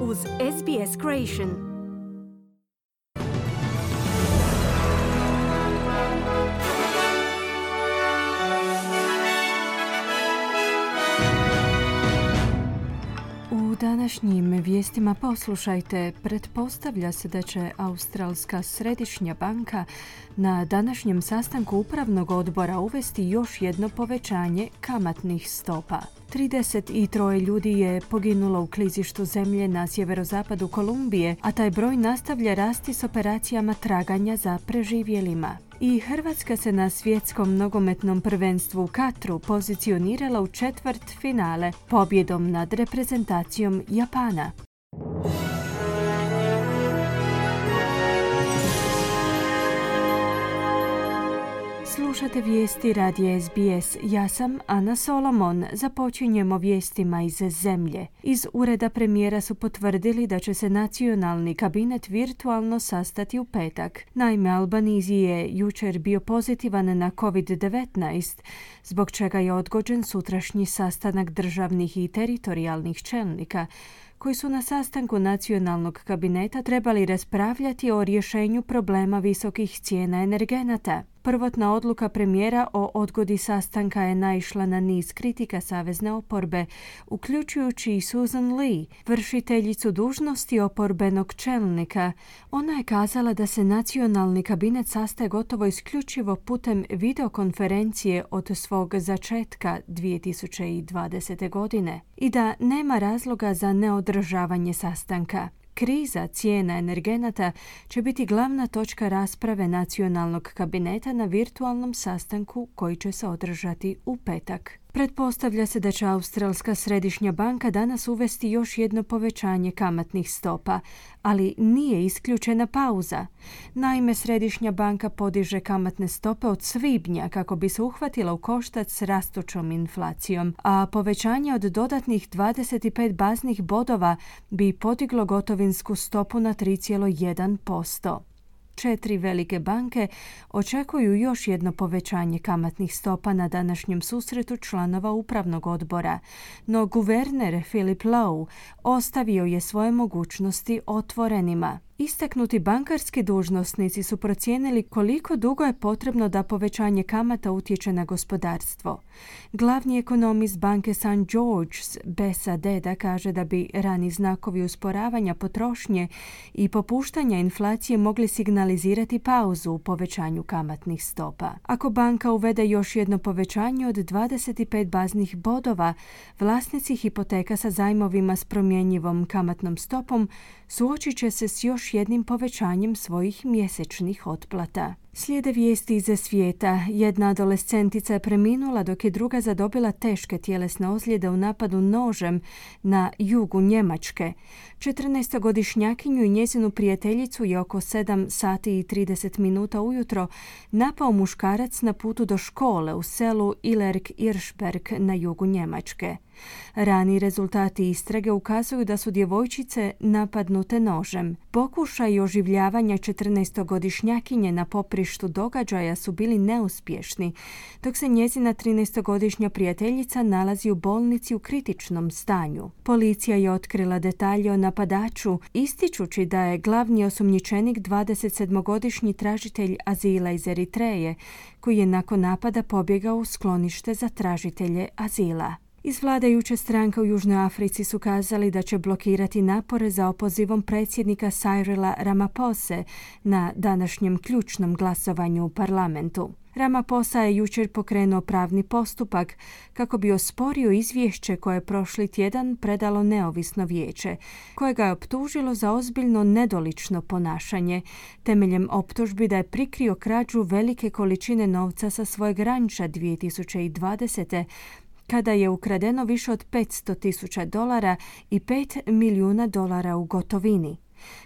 uz SBS Creation. U današnjim vijestima poslušajte, pretpostavlja se da će Australska središnja banka na današnjem sastanku upravnog odbora uvesti još jedno povećanje kamatnih stopa. 33 ljudi je poginulo u klizištu zemlje na sjeverozapadu Kolumbije, a taj broj nastavlja rasti s operacijama traganja za preživjelima. I Hrvatska se na svjetskom nogometnom prvenstvu u Katru pozicionirala u četvrt finale pobjedom nad reprezentacijom Japana. Slušate vijesti radija SBS. Ja sam Ana Solomon. Započinjemo vijestima iz zemlje. Iz ureda premijera su potvrdili da će se nacionalni kabinet virtualno sastati u petak. Naime, Albanizi je jučer bio pozitivan na COVID-19, zbog čega je odgođen sutrašnji sastanak državnih i teritorijalnih čelnika koji su na sastanku nacionalnog kabineta trebali raspravljati o rješenju problema visokih cijena energenata. Prvotna odluka premijera o odgodi sastanka je naišla na niz kritika savezne oporbe, uključujući i Susan Lee, vršiteljicu dužnosti oporbenog čelnika. Ona je kazala da se nacionalni kabinet sastaje gotovo isključivo putem videokonferencije od svog začetka 2020. godine i da nema razloga za neodržavanje sastanka. Kriza cijena energenata će biti glavna točka rasprave nacionalnog kabineta na virtualnom sastanku koji će se održati u petak. Pretpostavlja se da će Australska središnja banka danas uvesti još jedno povećanje kamatnih stopa, ali nije isključena pauza. Naime, središnja banka podiže kamatne stope od svibnja kako bi se uhvatila u koštac s rastućom inflacijom, a povećanje od dodatnih 25 baznih bodova bi podiglo gotovinsku stopu na 3,1% četiri velike banke očekuju još jedno povećanje kamatnih stopa na današnjem susretu članova upravnog odbora, no guverner Philip Lowe ostavio je svoje mogućnosti otvorenima. Istaknuti bankarski dužnosnici su procijenili koliko dugo je potrebno da povećanje kamata utječe na gospodarstvo. Glavni ekonomist banke St. George's Besa Deda kaže da bi rani znakovi usporavanja potrošnje i popuštanja inflacije mogli signalizirati pauzu u povećanju kamatnih stopa. Ako banka uvede još jedno povećanje od 25 baznih bodova, vlasnici hipoteka sa zajmovima s promjenjivom kamatnom stopom suočit će se s još jednim povećanjem svojih mjesečnih otplata. Slijede vijesti iz svijeta. Jedna adolescentica je preminula dok je druga zadobila teške tjelesne ozljede u napadu nožem na jugu Njemačke. 14-godišnjakinju i njezinu prijateljicu je oko 7 sati i 30 minuta ujutro napao muškarac na putu do škole u selu Ilerk Iršberg na jugu Njemačke. Rani rezultati istrage ukazuju da su djevojčice napadnute nožem. Pokušaj oživljavanja 14-godišnjakinje na poprištu događaja su bili neuspješni, dok se njezina 13-godišnja prijateljica nalazi u bolnici u kritičnom stanju. Policija je otkrila detalje o napadaču, ističući da je glavni osumnjičenik 27-godišnji tražitelj azila iz Eritreje, koji je nakon napada pobjegao u sklonište za tražitelje azila. Iz vladajuće stranke u Južnoj Africi su kazali da će blokirati napore za opozivom predsjednika Cyrila Ramapose na današnjem ključnom glasovanju u parlamentu. Ramaphosa je jučer pokrenuo pravni postupak kako bi osporio izvješće koje je prošli tjedan predalo neovisno vijeće, koje ga je optužilo za ozbiljno nedolično ponašanje, temeljem optužbi da je prikrio krađu velike količine novca sa svojeg ranča 2020 kada je ukradeno više od 500 tisuća dolara i 5 milijuna dolara u gotovini.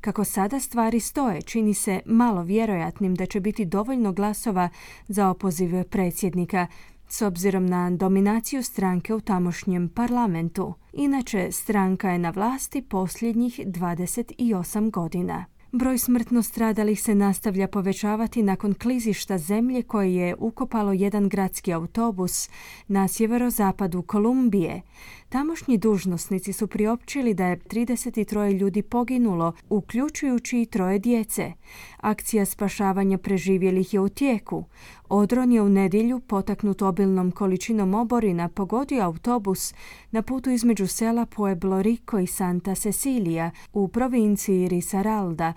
Kako sada stvari stoje, čini se malo vjerojatnim da će biti dovoljno glasova za opoziv predsjednika, s obzirom na dominaciju stranke u tamošnjem parlamentu. Inače, stranka je na vlasti posljednjih 28 godina. Broj smrtno stradalih se nastavlja povećavati nakon klizišta zemlje koje je ukopalo jedan gradski autobus na sjeverozapadu Kolumbije. Tamošnji dužnosnici su priopćili da je 33 ljudi poginulo, uključujući i troje djece. Akcija spašavanja preživjelih je u tijeku. Odron je u nedjelju, potaknut obilnom količinom oborina, pogodio autobus na putu između sela Pueblo Rico i Santa Cecilia u provinciji Risaralda,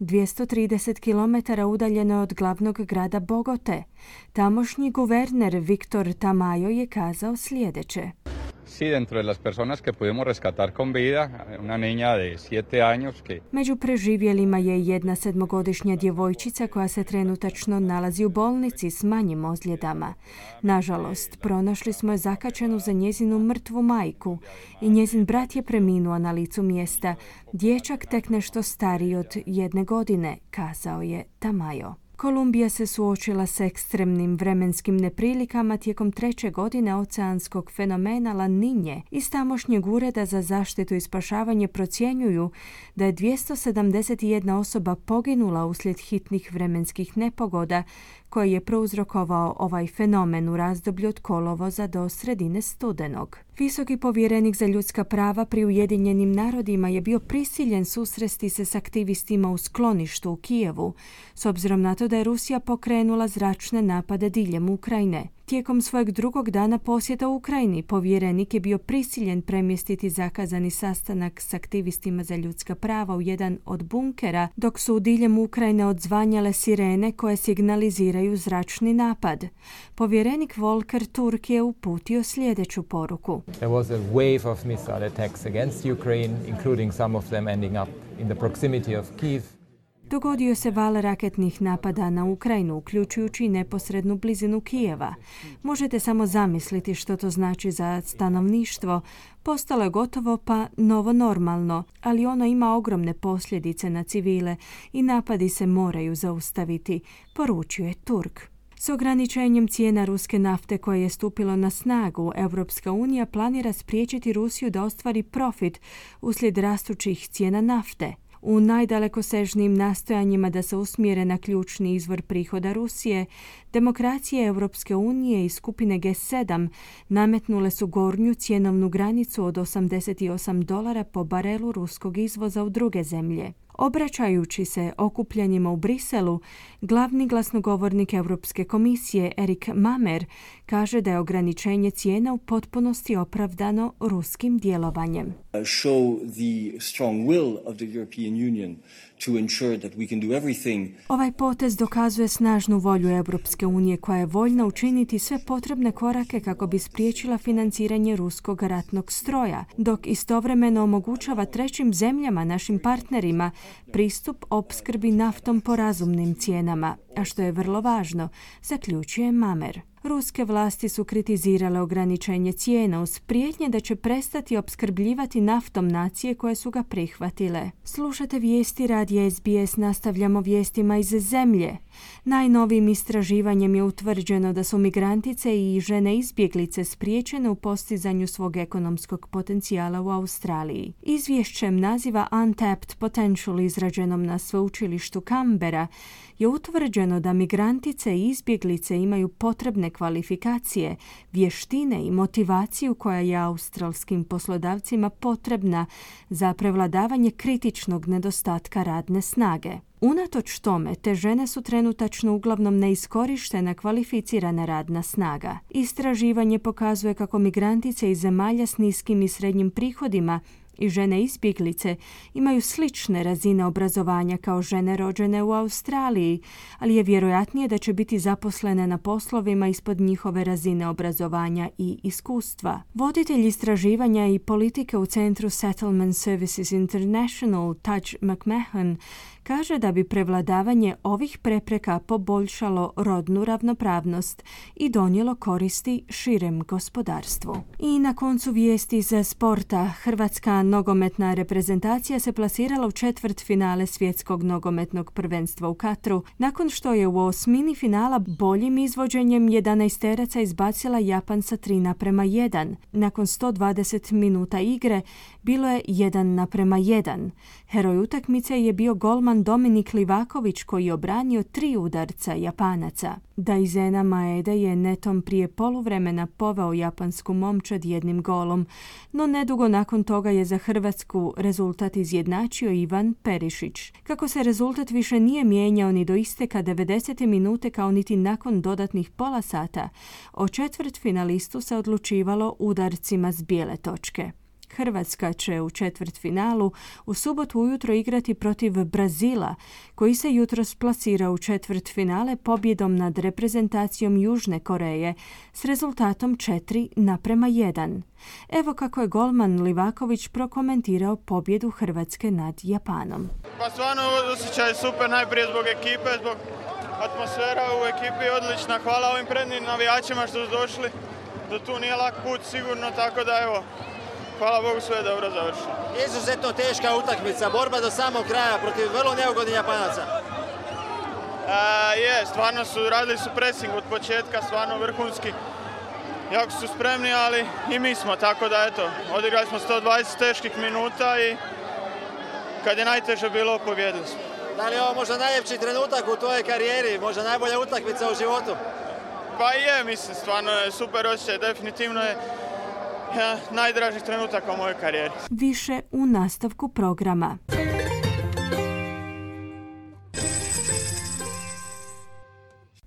230 km udaljeno od glavnog grada Bogote. Tamošnji guverner Viktor Tamayo je kazao sljedeće. Sí, dentro de las personas que pudimos rescatar con vida, una niña de 7 años que... Među preživjelima je jedna sedmogodišnja djevojčica koja se trenutačno nalazi u bolnici s manjim ozljedama. Nažalost, pronašli smo je zakačenu za njezinu mrtvu majku i njezin brat je preminuo na licu mjesta. Dječak tek nešto stariji od jedne godine, kazao je Tamajo. Kolumbija se suočila s ekstremnim vremenskim neprilikama tijekom treće godine oceanskog fenomena La Ninje. Iz tamošnjeg ureda za zaštitu i spašavanje procjenjuju da je 271 osoba poginula uslijed hitnih vremenskih nepogoda koji je prouzrokovao ovaj fenomen u razdoblju od kolovoza do sredine studenog. Visoki povjerenik za ljudska prava pri Ujedinjenim narodima je bio prisiljen susresti se s aktivistima u skloništu u Kijevu, s obzirom na to da je Rusija pokrenula zračne napade diljem Ukrajine. Tijekom svojeg drugog dana posjeta Ukrajini, povjerenik je bio prisiljen premjestiti zakazani sastanak s aktivistima za ljudska prava u jedan od bunkera, dok su u diljem Ukrajine odzvanjale sirene koje signaliziraju zračni napad. Povjerenik Volker Turk je uputio sljedeću poruku. There was a wave of missile attacks against Ukraine, including some of them ending up in the proximity of Kiev. Dogodio se val raketnih napada na Ukrajinu, uključujući neposrednu blizinu Kijeva. Možete samo zamisliti što to znači za stanovništvo. Postalo je gotovo pa novo normalno, ali ono ima ogromne posljedice na civile i napadi se moraju zaustaviti, poručuje Turk. S ograničenjem cijena ruske nafte koje je stupilo na snagu, Europska unija planira spriječiti Rusiju da ostvari profit uslijed rastućih cijena nafte u najdalekosežnijim nastojanjima da se usmjere na ključni izvor prihoda Rusije, demokracije Europske unije i skupine G7 nametnule su gornju cjenovnu granicu od 88 dolara po barelu ruskog izvoza u druge zemlje. Obraćajući se okupljenjima u Briselu, glavni glasnogovornik Europske komisije Erik Mamer kaže da je ograničenje cijena u potpunosti opravdano ruskim djelovanjem. Show the strong will of the European Union to ensure that we can do everything. Ovaj potez dokazuje snažnu volju Europske unije koja je voljna učiniti sve potrebne korake kako bi spriječila financiranje ruskog ratnog stroja, dok istovremeno omogućava trećim zemljama, našim partnerima, pristup opskrbi naftom po razumnim cijenama, a što je vrlo važno, zaključuje Mamer. Ruske vlasti su kritizirale ograničenje cijena uz prijetnje da će prestati opskrbljivati naftom nacije koje su ga prihvatile. Slušate vijesti radija SBS, nastavljamo vijestima iz zemlje. Najnovijim istraživanjem je utvrđeno da su migrantice i žene izbjeglice spriječene u postizanju svog ekonomskog potencijala u Australiji. Izvješćem naziva Untapped Potential izrađenom na sveučilištu Canberra je utvrđeno da migrantice i izbjeglice imaju potrebne kvalifikacije, vještine i motivaciju koja je australskim poslodavcima potrebna za prevladavanje kritičnog nedostatka radne snage. Unatoč tome, te žene su trenutačno uglavnom neiskorištena kvalificirana radna snaga. Istraživanje pokazuje kako migrantice iz zemalja s niskim i srednjim prihodima i žene izbjeglice imaju slične razine obrazovanja kao žene rođene u Australiji, ali je vjerojatnije da će biti zaposlene na poslovima ispod njihove razine obrazovanja i iskustva. Voditelj istraživanja i politike u centru Settlement Services International, Taj McMahon, kaže da bi prevladavanje ovih prepreka poboljšalo rodnu ravnopravnost i donijelo koristi širem gospodarstvu. I na koncu vijesti za sporta, Hrvatska nogometna reprezentacija se plasirala u četvrt finale svjetskog nogometnog prvenstva u Katru, nakon što je u osmini finala boljim izvođenjem 11 teraca izbacila Japan sa 3 naprema 1. Nakon 120 minuta igre bilo je 1 naprema 1. Heroj utakmice je bio golman golman Dominik Livaković koji je obranio tri udarca Japanaca. Daizena Maeda je netom prije poluvremena poveo japansku momčad jednim golom, no nedugo nakon toga je za Hrvatsku rezultat izjednačio Ivan Perišić. Kako se rezultat više nije mijenjao ni do isteka 90. minute kao niti nakon dodatnih pola sata, o četvrt finalistu se odlučivalo udarcima s bijele točke. Hrvatska će u četvrtfinalu u subotu ujutro igrati protiv Brazila, koji se jutro splasira u četvrtfinale pobjedom nad reprezentacijom Južne Koreje s rezultatom 4 naprema 1. Evo kako je golman Livaković prokomentirao pobjedu Hrvatske nad Japanom. Pa stvarno osjećaj super, najprije zbog ekipe, zbog atmosfera u ekipi odlična. Hvala ovim prednim navijačima što su došli. Do tu nije lak put sigurno, tako da evo, hvala Bogu sve je dobro završeno. Izuzetno teška utakmica, borba do samog kraja protiv vrlo neugodnih Japanaca. E, je, stvarno su, radili su pressing od početka, stvarno vrhunski. Jako su spremni, ali i mi smo, tako da eto, odigrali smo 120 teških minuta i kad je najteže bilo, pobjedili smo. Da li je ovo možda najljepši trenutak u tvojoj karijeri, možda najbolja utakmica u životu? Pa je, mislim, stvarno je super osjećaj, definitivno je najdražih trenutaka u mojoj karijeri. Više u nastavku programa.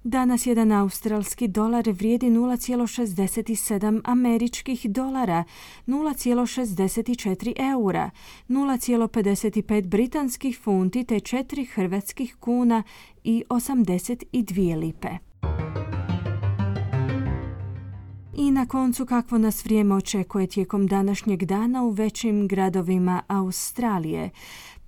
Danas jedan australski dolar vrijedi 0,67 američkih dolara, 0,64 eura, 0,55 britanskih funti te 4 hrvatskih kuna i 82 lipe. I na koncu kakvo nas vrijeme očekuje tijekom današnjeg dana u većim gradovima Australije.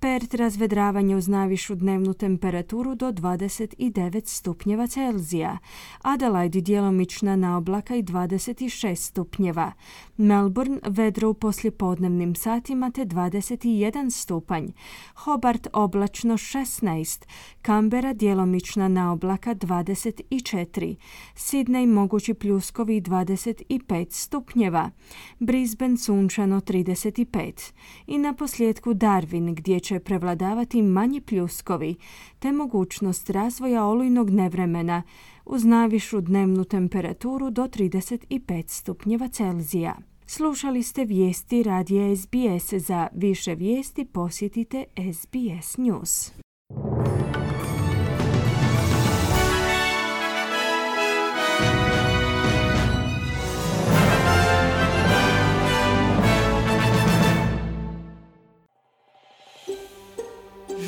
Pert razvedravanje uz najvišu dnevnu temperaturu do 29 stupnjeva Celzija. Adelaide djelomična na oblaka i 26 stupnjeva. Melbourne vedro u poslijepodnevnim satima te 21 stupanj. Hobart oblačno 16. Canberra djelomična na oblaka 24. Sydney mogući pljuskovi 25 stupnjeva. Brisbane sunčano 35. I na posljedku Darwin gdje će prevladavati manji pljuskovi te mogućnost razvoja olujnog nevremena uz najvišu dnevnu temperaturu do 35 stupnjeva Celzija. Slušali ste vijesti radija SBS. Za više vijesti posjetite SBS News.